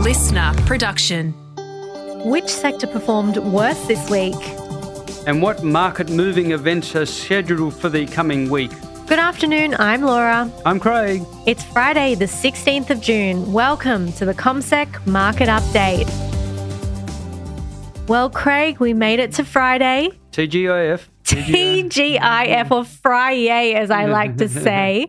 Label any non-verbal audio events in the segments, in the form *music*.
listener production. Which sector performed worse this week? And what market moving events are scheduled for the coming week? Good afternoon, I'm Laura. I'm Craig. It's Friday, the 16th of June. Welcome to the CommSec Market Update. Well, Craig, we made it to Friday. TGIF. TGIF or Friday, as I like to *laughs* say.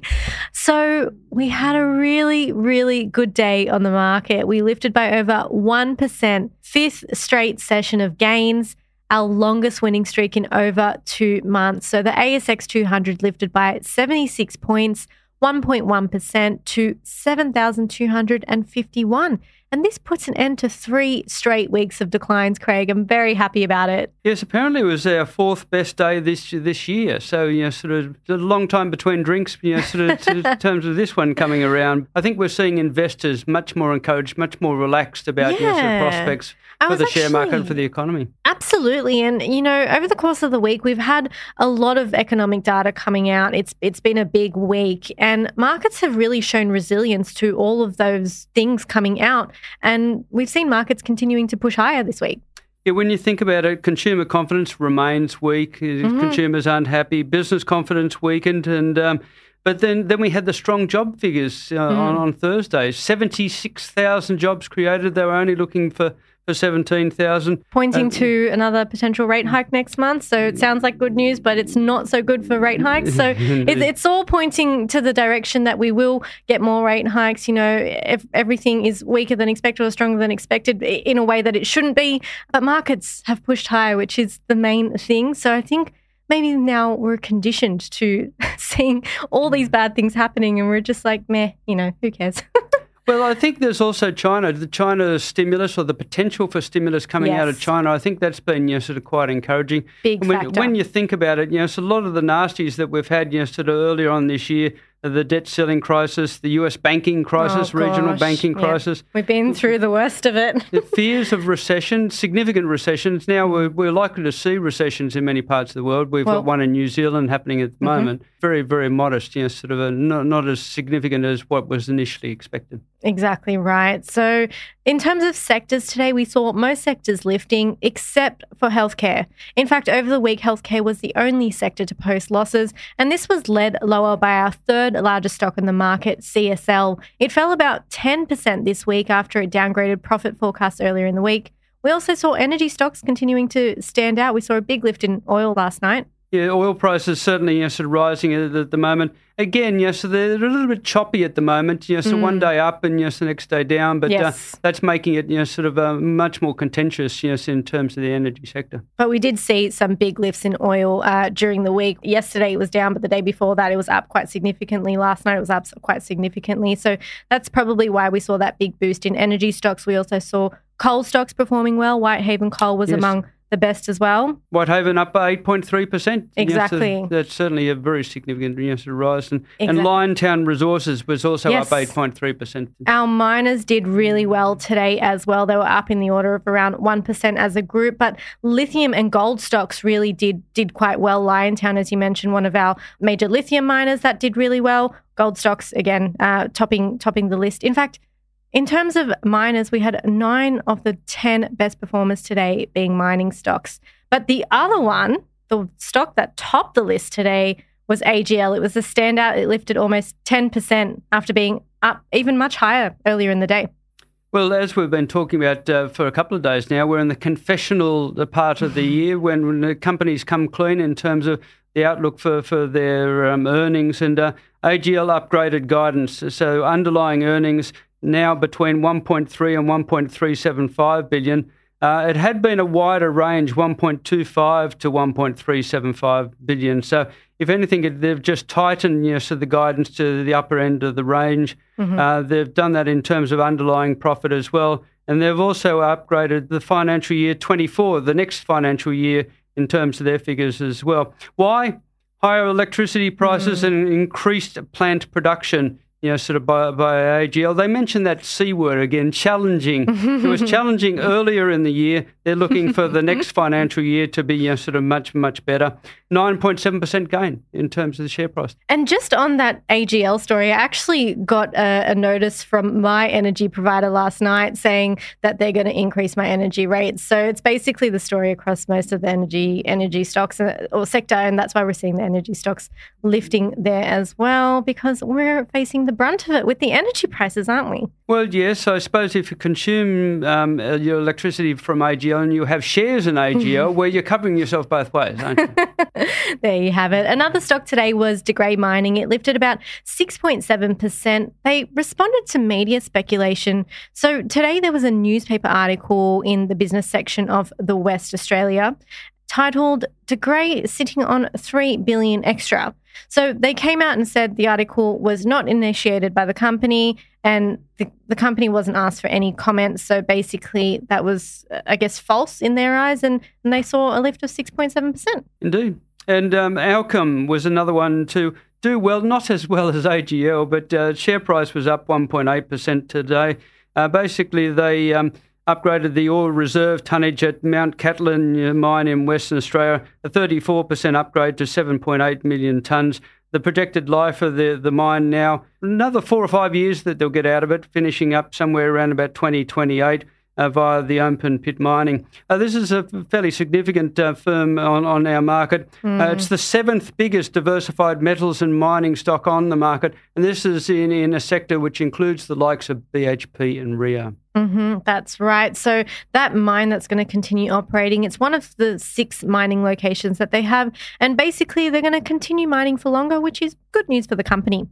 So we had a really, really good day on the market. We lifted by over 1%, fifth straight session of gains, our longest winning streak in over two months. So the ASX 200 lifted by 76 points, 1.1% to 7,251. And this puts an end to three straight weeks of declines, Craig. I'm very happy about it. Yes, apparently it was our fourth best day this this year. So, you know, sort of a long time between drinks, you know, sort of in *laughs* terms of this one coming around. I think we're seeing investors much more encouraged, much more relaxed about Yeah. you know, sort of prospects for the share market and for the economy. Absolutely. And you know, over the course of the week we've had a lot of economic data coming out. It's it's been a big week and markets have really shown resilience to all of those things coming out and we've seen markets continuing to push higher this week. Yeah, when you think about it, consumer confidence remains weak. Mm-hmm. Consumers aren't happy. Business confidence weakened, and um, but then then we had the strong job figures uh, Mm. on on Thursday. Seventy six thousand jobs created. They were only looking for for seventeen thousand. Pointing to another potential rate hike next month. So it sounds like good news, but it's not so good for rate hikes. So *laughs* it, it's all pointing to the direction that we will get more rate hikes. You know, if everything is weaker than expected or stronger than expected in a way that it shouldn't be. But markets have pushed higher, which is the main thing. So I think maybe now we're conditioned to *laughs* seeing all these bad things happening and we're just like, meh, you know, who cares? *laughs* Well, I think there's also China, the China stimulus or the potential for stimulus coming out of China. I think that's been you know, sort of quite encouraging. Big when, factor. when you think about it, you know, so a lot of the nasties that we've had, you know, sort of earlier on this year, the debt ceiling crisis, the U.S. banking crisis, Oh, regional banking crisis. We've been through the worst of it. the fears of recession, significant recessions. Now we're, we're likely to see recessions in many parts of the world. We've Well- Mm-hmm. got one in New Zealand happening at the moment. Very, very modest. You know, sort of a, not, not as significant as what was initially expected. Exactly right. So, in terms of sectors today, we saw most sectors lifting except for healthcare. In fact, over the week, healthcare was the only sector to post losses, and this was led lower by our third largest stock in the market, CSL. It fell about 10% this week after it downgraded profit forecasts earlier in the week. We also saw energy stocks continuing to stand out. We saw a big lift in oil last night. Yeah, oil prices certainly sort of rising at, at the moment. Again, yes, so they're a little bit choppy at the moment. Yes, so one day up and yes, the next day down. But Mm. Yes. uh, that's making it you know, sort of uh, much more contentious yes, in terms of the energy sector. But we did see some big lifts in oil uh, during the week. Yesterday it was down, but the day before that it was up quite significantly. Last night it was up quite significantly. So that's probably why we saw that big boost in energy stocks. We also saw coal stocks performing well. Whitehaven Coal was Yes. among the best as well. Whitehaven up by 8.3%. Exactly. Yes, that's certainly a very significant you know, sort of rise. And, and Liontown Resources was also Yes. up 8.3%. Our miners did really well today as well. They were up in the order of around 1% as a group, but lithium and gold stocks really did did quite well. Liontown, as you mentioned, one of our major lithium miners that did really well. Gold stocks again uh, topping topping the list. In fact, in terms of miners, we had nine of the 10 best performers today being mining stocks. But the other one, the stock that topped the list today, was AGL. It was a standout. It lifted almost 10% after being up even much higher earlier in the day. Well, as we've been talking about uh, for a couple of days now, we're in the confessional part of the year when, when the companies come clean in terms of the outlook for, for their um, earnings. And uh, AGL upgraded guidance. So underlying earnings now between 1.3 and 1.375 billion. Uh, it had been a wider range, 1.25 to 1.375 billion. So, if anything, they've just tightened you know, so the guidance to the upper end of the range. Uh, they've done that in terms of underlying profit as well, and they've also upgraded the financial year 24, the next financial year, in terms of their figures as well. Why? Higher electricity prices and increased plant production you know, sort of by, by AGL. They mentioned that C word again, challenging. it was *laughs* challenging earlier in the year. They're looking for the next *laughs* financial year to be, you know, sort of much, much better. 9.7% gain in terms of the share price. And just on that AGL story, I actually got a, a notice from my energy provider last night saying that they're going to increase my energy rates. So it's basically the story across most of the energy energy stocks uh, or sector, and that's why we're seeing the energy stocks lifting there as well because we're facing the brunt of it with the energy prices, aren't we? Well, yes. I suppose if you consume um, uh, your electricity from AGL and you have shares in AGL, *laughs* where you're covering yourself both ways, aren't you? *laughs* there you have it. Another stock today was De Grey Mining. It lifted about 6.7%. They responded to media speculation. So today there was a newspaper article in the business section of The West Australia titled De Grey sitting on 3 billion extra. So they came out and said the article was not initiated by the company and the, the company wasn't asked for any comments. So basically, that was, I guess, false in their eyes, and, and they saw a lift of 6.7%. Indeed. And um, Allkem was another one to do well, not as well as AGL, but uh, share price was up 1.8% today. Uh, basically, they. Um, upgraded the ore reserve tonnage at Mount Cattlin mine in Western Australia, a 34% upgrade to 7.8 million tonnes. The projected life of the, the mine now, another four or five years that they'll get out of it, finishing up somewhere around about 2028 uh, via the open pit mining. Uh, this is a fairly significant uh, firm on, on our market. Mm. it's the seventh biggest diversified metals and mining stock on the market, and this is in, in a sector which includes the likes of BHP and Rio. Mm-hmm, that's right. So that mine that's going to continue operating, it's one of the six mining locations that they have, and basically they're going to continue mining for longer, which is good news for the company.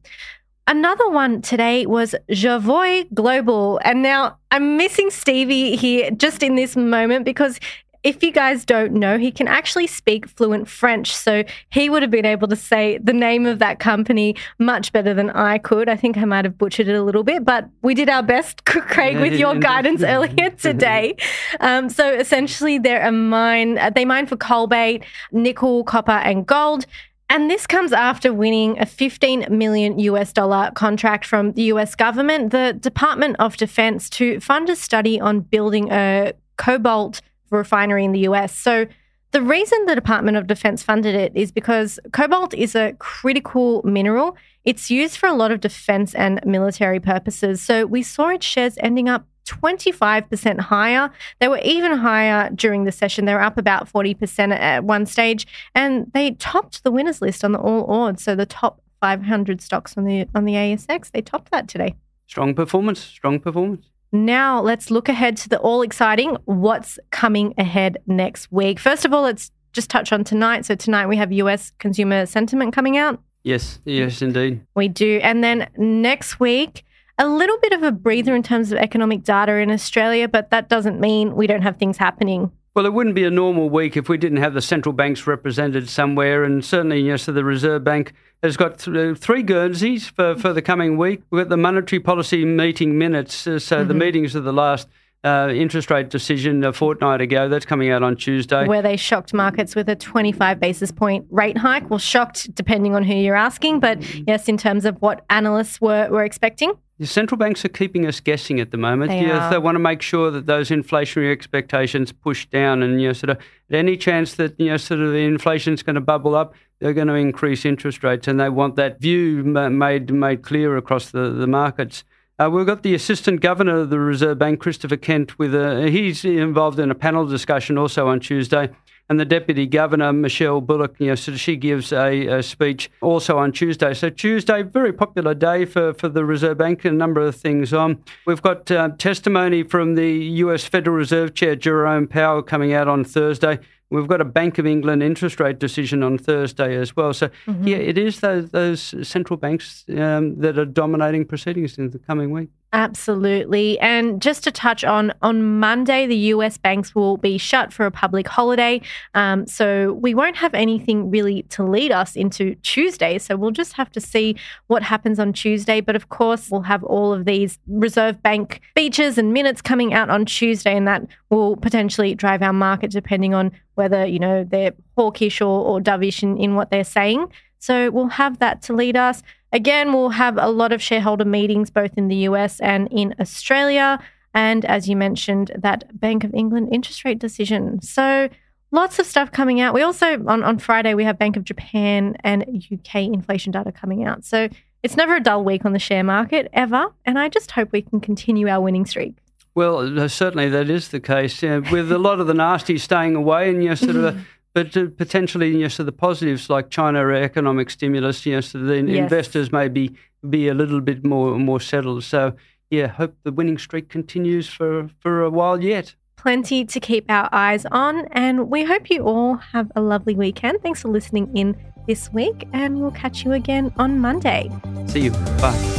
Another one today was Jervois Global. And now I'm missing Stevie here just in this moment because if you guys don't know, he can actually speak fluent French. So he would have been able to say the name of that company much better than I could. I think I might have butchered it a little bit, but we did our best, *laughs* Craig, with your *laughs* guidance *laughs* earlier today. Um, so essentially, they're a mine, they mine for coal cobalt, nickel, copper, and gold. And this comes after winning a 15 million US dollar contract from the US government, the Department of Defense, to fund a study on building a cobalt refinery in the US. So the reason the Department of Defense funded it is because cobalt is a critical mineral. It's used for a lot of defense and military purposes. So we saw its shares ending up 25% higher. They were even higher during the session. They were up about 40% at one stage, and they topped the winners list on the All Ords. So the top 500 stocks on the on the ASX, they topped that today. Strong performance. Strong performance. Now let's look ahead to the all exciting what's coming ahead next week. First of all, let's just touch on tonight. So tonight we have US consumer sentiment coming out. Yes, yes, indeed. We do. And then next week, a little bit of a breather in terms of economic data in Australia, but that doesn't mean we don't have things happening. Well, it wouldn't be a normal week if we didn't have the central banks represented somewhere, and certainly, yes, the Reserve Bank has got th- three Guernseys for, for the coming week. We've got the monetary policy meeting minutes, uh, so mm-hmm. the meetings of the last uh, interest rate decision a fortnight ago. That's coming out on Tuesday. Where they shocked markets with a 25 basis point rate hike. Well, shocked depending on who you're asking, but yes, in terms of what analysts were, were expecting. The central banks are keeping us guessing at the moment. They, yes, they want to make sure that those inflationary expectations push down, and you know, sort of at any chance that you know, sort of the inflation is going to bubble up, they're going to increase interest rates, and they want that view made made clear across the, the markets. Uh, we've got the Assistant Governor of the Reserve Bank, Christopher Kent, with a, he's involved in a panel discussion also on Tuesday and the Deputy Governor, Michelle Bullock, you know, so she gives a, a, speech also on Tuesday. So Tuesday, very popular day for, for the Reserve Bank, and a number of things on. We've got uh, testimony from the US Federal Reserve Chair, Jerome Powell, coming out on Thursday. We've got a Bank of England interest rate decision on Thursday as well. So, mm-hmm. yeah, it is those, those central banks um, that are dominating proceedings in the coming week. Absolutely. And just to touch on, on Monday, the US banks will be shut for a public holiday. Um, so we won't have anything really to lead us into Tuesday. So we'll just have to see what happens on Tuesday. But of course, we'll have all of these Reserve Bank features and minutes coming out on Tuesday, and that will potentially drive our market depending on whether, you know, they're hawkish or, or dovish in, in what they're saying. So we'll have that to lead us. Again, we'll have a lot of shareholder meetings both in the US and in Australia. And as you mentioned, that Bank of England interest rate decision. So lots of stuff coming out. We also, on, on Friday, we have Bank of Japan and UK inflation data coming out. So it's never a dull week on the share market ever. And I just hope we can continue our winning streak. Well, uh, certainly that is the case. Yeah, with a lot of the nasty staying away and you know, sort of *laughs* a, but uh, potentially, you know, so the positives like China economic stimulus, you know, so the yes. investors may be, be a little bit more more settled. So, yeah, hope the winning streak continues for, for a while yet. Plenty to keep our eyes on, and we hope you all have a lovely weekend. Thanks for listening in this week, and we'll catch you again on Monday. See you. Bye.